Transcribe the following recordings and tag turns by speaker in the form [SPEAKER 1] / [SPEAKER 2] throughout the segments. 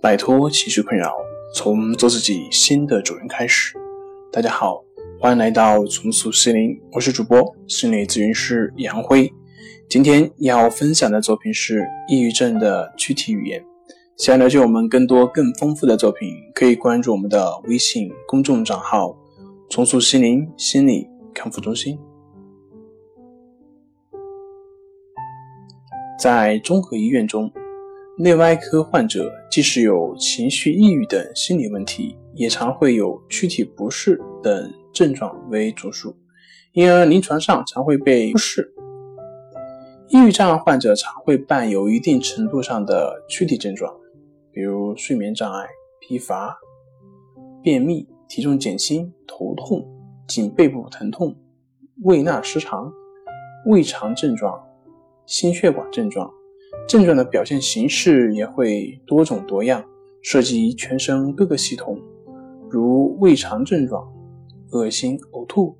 [SPEAKER 1] 摆脱情绪困扰，从做自己新的主人开始。大家好，欢迎来到重塑心灵，我是主播心理咨询师杨辉。今天要分享的作品是抑郁症的躯体语言。想了解我们更多更丰富的作品，可以关注我们的微信公众账号“重塑心灵心理康复中心”。在综合医院中，内外科患者即使有情绪抑郁等心理问题，也常会有躯体不适等症状为主诉，因而临床上常会被忽视。抑郁障碍患者常会伴有一定程度上的躯体症状，比如睡眠障碍、疲乏、便秘、体重减轻、头痛、颈背部疼痛、胃纳失常、胃肠症状。心血管症状，症状的表现形式也会多种多样，涉及全身各个系统，如胃肠症状，恶心呕吐；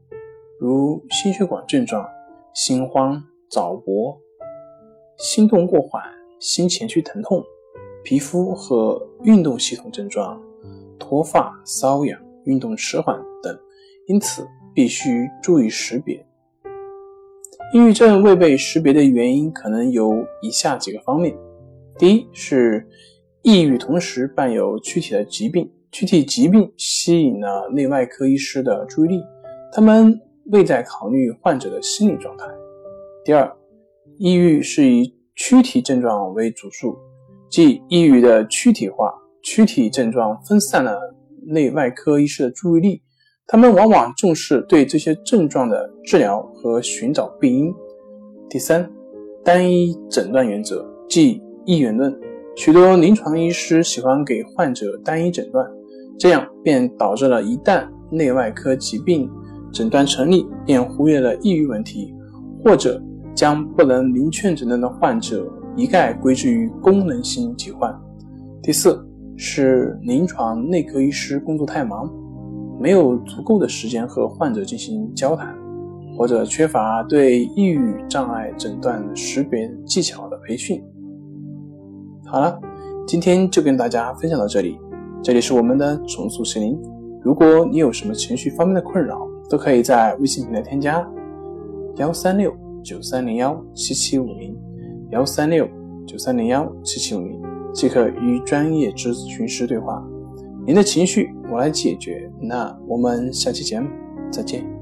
[SPEAKER 1] 如心血管症状，心慌早搏，心动过缓，心前区疼痛；皮肤和运动系统症状，脱发、瘙痒、运动迟缓等，因此必须注意识别。抑郁症未被识别的原因可能有以下几个方面：第一是抑郁同时伴有躯体的疾病，躯体疾病吸引了内外科医师的注意力，他们未在考虑患者的心理状态；第二，抑郁是以躯体症状为主诉，即抑郁的躯体化，躯体症状分散了内外科医师的注意力。他们往往重视对这些症状的治疗和寻找病因。第三，单一诊断原则，即一元论。许多临床医师喜欢给患者单一诊断，这样便导致了一旦内外科疾病诊断成立，便忽略了抑郁问题，或者将不能明确诊断的患者一概归之于功能性疾患。第四，是临床内科医师工作太忙。没有足够的时间和患者进行交谈，或者缺乏对抑郁障碍诊断识别技巧的培训。好了，今天就跟大家分享到这里。这里是我们的重塑心灵。如果你有什么情绪方面的困扰，都可以在微信平台添加幺三六九三零幺七七五零幺三六九三零幺七七五零，即可与专业咨询师对话。您的情绪我来解决，那我们下期节目再见。